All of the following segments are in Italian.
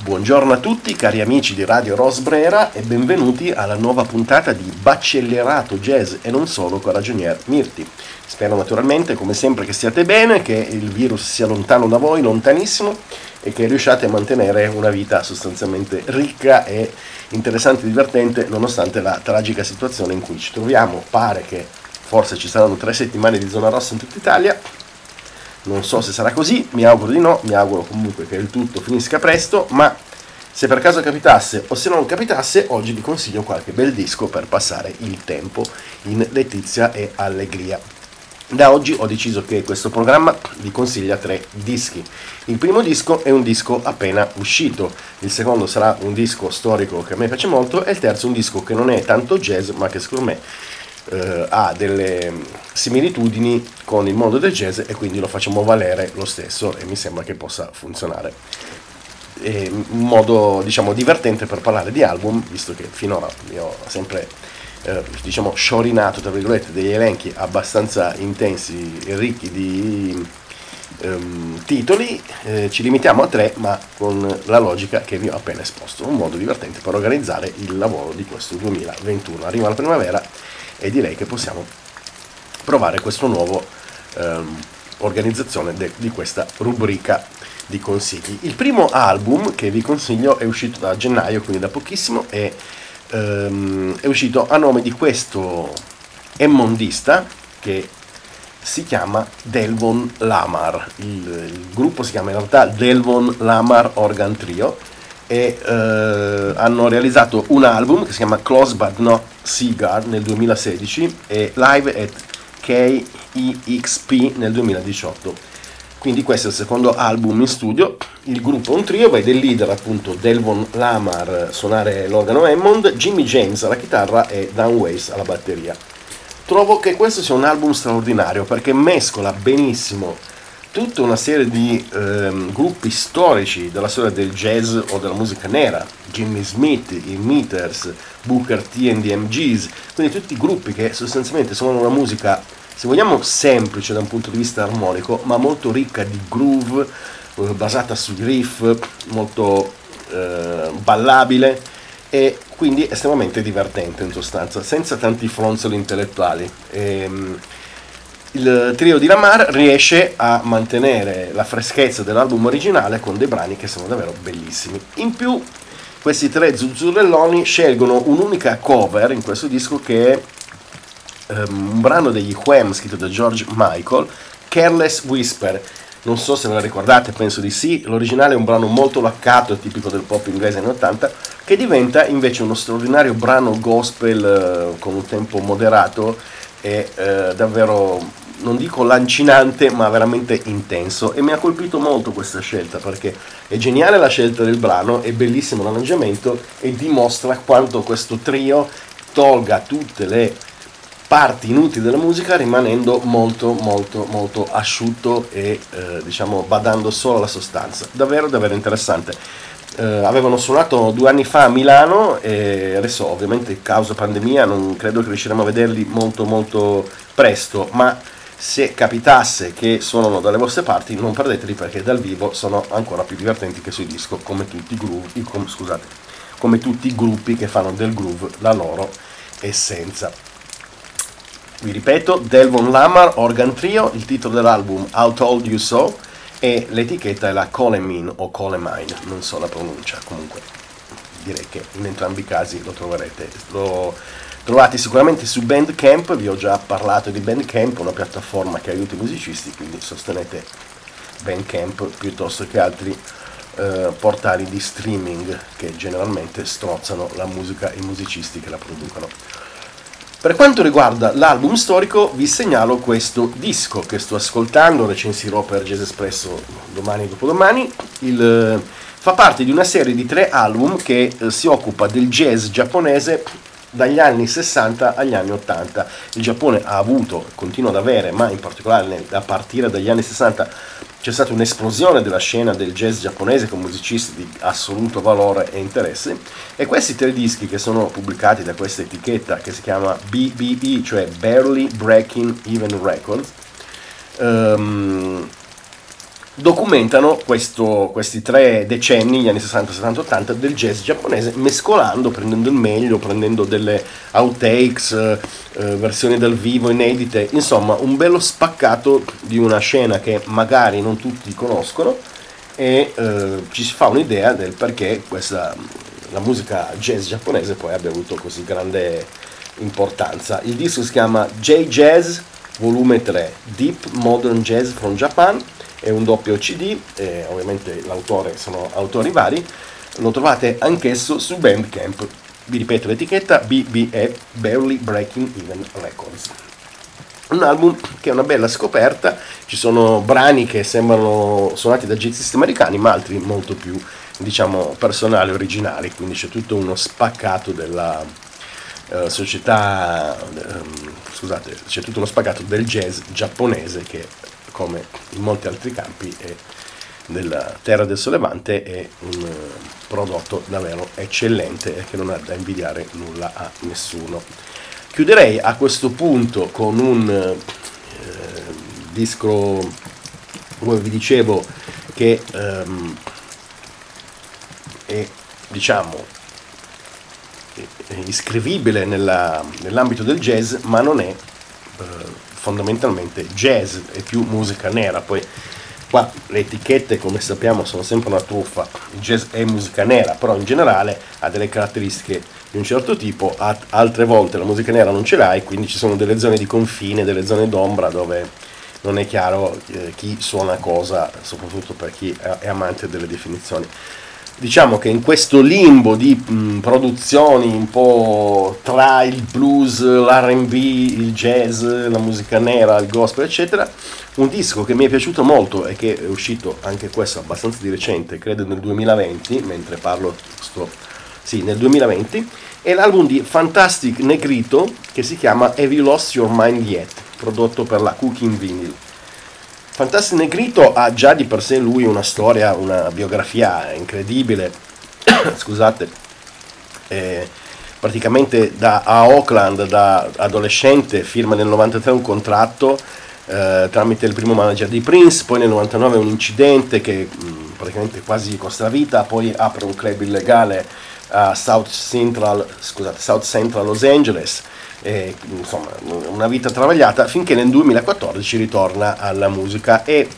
Buongiorno a tutti cari amici di Radio Rosbrera e benvenuti alla nuova puntata di Baccellerato Jazz e non solo con Ragionier Mirti. Spero naturalmente come sempre che stiate bene, che il virus sia lontano da voi, lontanissimo e che riusciate a mantenere una vita sostanzialmente ricca e interessante e divertente nonostante la tragica situazione in cui ci troviamo. Pare che forse ci saranno tre settimane di zona rossa in tutta Italia, non so se sarà così, mi auguro di no, mi auguro comunque che il tutto finisca presto, ma se per caso capitasse o se non capitasse, oggi vi consiglio qualche bel disco per passare il tempo in letizia e allegria. Da oggi ho deciso che questo programma vi consiglia tre dischi. Il primo disco è un disco appena uscito, il secondo sarà un disco storico che a me piace molto e il terzo un disco che non è tanto jazz ma che secondo me eh, ha delle similitudini con il mondo del jazz e quindi lo facciamo valere lo stesso e mi sembra che possa funzionare. È un modo diciamo divertente per parlare di album, visto che finora io ho sempre eh, diciamo sciorinato tra virgolette degli elenchi abbastanza intensi e ricchi di ehm, titoli, eh, ci limitiamo a tre ma con la logica che vi ho appena esposto, un modo divertente per organizzare il lavoro di questo 2021. Arriva la primavera e direi che possiamo provare questa nuova ehm, organizzazione de- di questa rubrica di consigli. Il primo album che vi consiglio è uscito da gennaio, quindi da pochissimo, e ehm, è uscito a nome di questo emmondista che si chiama Delvon Lamar. Il, il, gruppo si chiama in realtà Delvon Lamar Organ Trio e eh, hanno realizzato un album che si chiama Close But Not Cigar nel 2016 e Live at KEXP nel 2018. Quindi questo è il secondo album in studio. Il gruppo è un trio, vede il leader appunto Delvon Lamar suonare l'organo Hammond, Jimmy James alla chitarra e Dan Weiss alla batteria. Trovo che questo sia un album straordinario perché mescola benissimo tutta una serie di ehm, gruppi storici della storia del jazz o della musica nera, Jimmy Smith, i Meters, Booker T and the MGs, quindi tutti gruppi che sostanzialmente suonano una musica, se vogliamo, semplice da un punto di vista armonico, ma molto ricca di groove, eh, basata sui riff, molto eh, ballabile e quindi estremamente divertente in sostanza, senza tanti fronzoli intellettuali. Ehm, il trio di Lamar riesce a mantenere la freschezza dell'album originale con dei brani che sono davvero bellissimi. In più, questi tre zuzzurelloni scelgono un'unica cover in questo disco che è um, un brano degli Wham scritto da George Michael, Careless Whisper. Non so se ve la ricordate, penso di sì. L'originale è un brano molto laccato, tipico del pop inglese anni 80, che diventa invece uno straordinario brano gospel uh, con un tempo moderato e uh, davvero non dico lancinante, ma veramente intenso e mi ha colpito molto questa scelta perché è geniale la scelta del brano, è bellissimo l'arrangiamento e dimostra quanto questo trio tolga tutte le parti inutili della musica rimanendo molto molto molto asciutto e eh, diciamo badando solo alla sostanza. Davvero davvero interessante. Eh, avevano suonato due anni fa a Milano e adesso ovviamente causa pandemia non credo che riusciremo a vederli molto molto presto, ma se capitasse che suonano dalle vostre parti non perdeteli perché dal vivo sono ancora più divertenti che sui disco come tutti i, groove, come, scusate, come tutti i gruppi che fanno del groove la loro essenza. Vi ripeto Delvon Lamar Organ Trio il titolo dell'album How Told You So e l'etichetta è la Colemin o Colemine non so la pronuncia comunque direi che in entrambi i casi lo troverete lo trovate sicuramente su Bandcamp, vi ho già parlato di Bandcamp, una piattaforma che aiuta i musicisti, quindi sostenete Bandcamp piuttosto che altri eh, portali di streaming che generalmente strozzano la musica e i musicisti che la producono. Per quanto riguarda l'album storico, vi segnalo questo disco che sto ascoltando, recensirò per Jazz Espresso domani e dopodomani. Il, eh, fa parte di una serie di tre album che eh, si occupa del jazz giapponese dagli anni 60 agli anni 80. Il Giappone ha avuto, continua ad avere, ma in particolare a partire dagli anni 60 c'è stata un'esplosione della scena del jazz giapponese con musicisti di assoluto valore e interesse e questi tre dischi che sono pubblicati da questa etichetta che si chiama BBE, cioè Barely Breaking Even Records, um, documentano questo, questi tre decenni, gli anni 60, 70, 80, del jazz giapponese, mescolando, prendendo il meglio, prendendo delle outtakes, eh, versioni dal vivo inedite, insomma un bello spaccato di una scena che magari non tutti conoscono e eh, ci si fa un'idea del perché questa, la musica jazz giapponese poi abbia avuto così grande importanza. Il disco si chiama J-Jazz Volume 3, Deep Modern Jazz from Japan è un doppio CD, eh, ovviamente l'autore sono autori vari, lo trovate anch'esso su Bandcamp. Vi ripeto l'etichetta BBE Barely Breaking Even Records. Un album che è una bella scoperta, ci sono brani che sembrano suonati da jazzisti americani, ma altri molto più, diciamo, personali, originali, quindi c'è tutto uno spaccato della, Uh, società, um, scusate, c'è tutto uno spaccato del jazz giapponese che come in molti altri campi della Terra del Sollevante è un eh, prodotto davvero eccellente e che non ha da invidiare nulla a nessuno. Chiuderei a questo punto con un eh, disco, come vi dicevo, che ehm, è diciamo iscrivibile nella, nell'ambito del jazz, ma non è eh, fondamentalmente jazz e più musica nera. Poi qua le etichette, come sappiamo, sono sempre una truffa. Il jazz è musica nera, però in generale ha delle caratteristiche di un certo tipo, altre volte la musica nera non ce l'ha e quindi ci sono delle zone di confine, delle zone d'ombra dove non è chiaro eh, chi suona cosa, soprattutto per chi è amante delle definizioni diciamo che in questo limbo di mh, produzioni un po' tra il blues, l'RB, il jazz, la musica nera, il gospel, eccetera, un disco che mi è piaciuto molto e che è uscito anche questo abbastanza di recente, credo nel 2020, mentre parlo sto, sì, nel 2020, è l'album di Fantastic Negrito che si chiama Have You Lost Your Mind Yet, prodotto per la Cooking Vinyl. Fantastic Negrito ha già di per sé lui una storia, una biografia incredibile. Scusate, eh, praticamente da, a Oakland da adolescente firma nel 93 un contratto eh, tramite il primo manager di Prince, poi nel 99 un incidente che mh, mm, praticamente quasi costa la vita, poi apre un club illegale a South Central, scusate, South Central Los Angeles eh, insomma una vita travagliata finché nel 2014 ritorna alla musica. E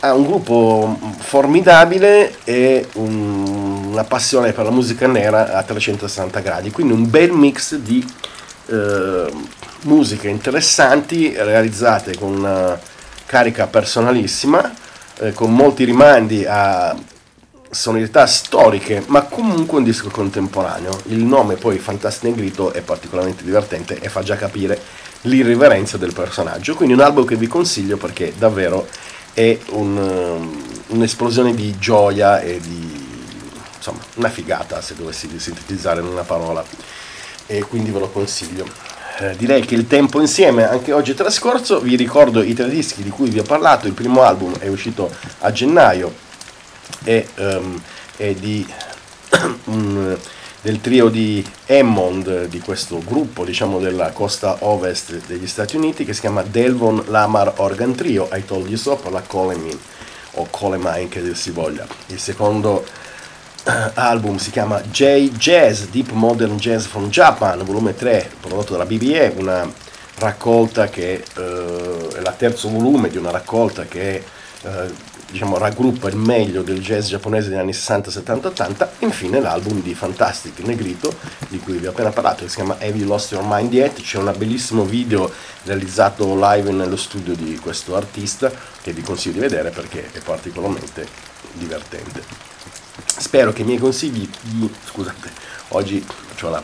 ha un gruppo formidabile e un, una passione per la musica nera a 360 gradi, quindi un bel mix di eh, musiche interessanti realizzate con una carica personalissima, eh, con molti rimandi a sonorità storiche, ma comunque un disco contemporaneo. Il nome poi Fantastic Negrito è particolarmente divertente e fa già capire l'irriverenza del personaggio. Quindi un album che vi consiglio perché davvero è un, um, un'esplosione di gioia e di insomma una figata se dovessi sintetizzare in una parola. E quindi ve lo consiglio. Eh, direi che il tempo insieme anche oggi è trascorso. Vi ricordo i tre dischi di cui vi ho parlato. Il primo album è uscito a gennaio e, um, e di, um, del trio di Hammond, di questo gruppo diciamo, della costa ovest degli Stati Uniti che si chiama Delvon Lamar Organ Trio, I Told You So, per la Coleman o Coleman che dir si voglia. Il secondo album si chiama J Jazz, Deep Modern Jazz from Japan, volume 3, prodotto dalla BBE, una raccolta che uh, è la terzo volume di una raccolta che uh, diciamo, raggruppa il meglio del jazz giapponese degli anni 60, 70, 80 e infine l'album di Fantastic Negrito di cui vi ho appena parlato che si chiama Have You Lost Your Mind Yet? C'è un bellissimo video realizzato live nello studio di questo artista che vi consiglio di vedere perché è particolarmente divertente. Spero che i miei consigli scusate oggi ho la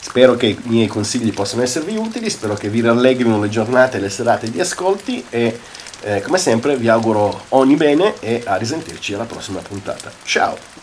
spero che i miei consigli possano esservi utili spero che vi rallegrino le giornate e le serate di ascolti e eh, come sempre vi auguro ogni bene e a risentirci alla prossima puntata. Ciao!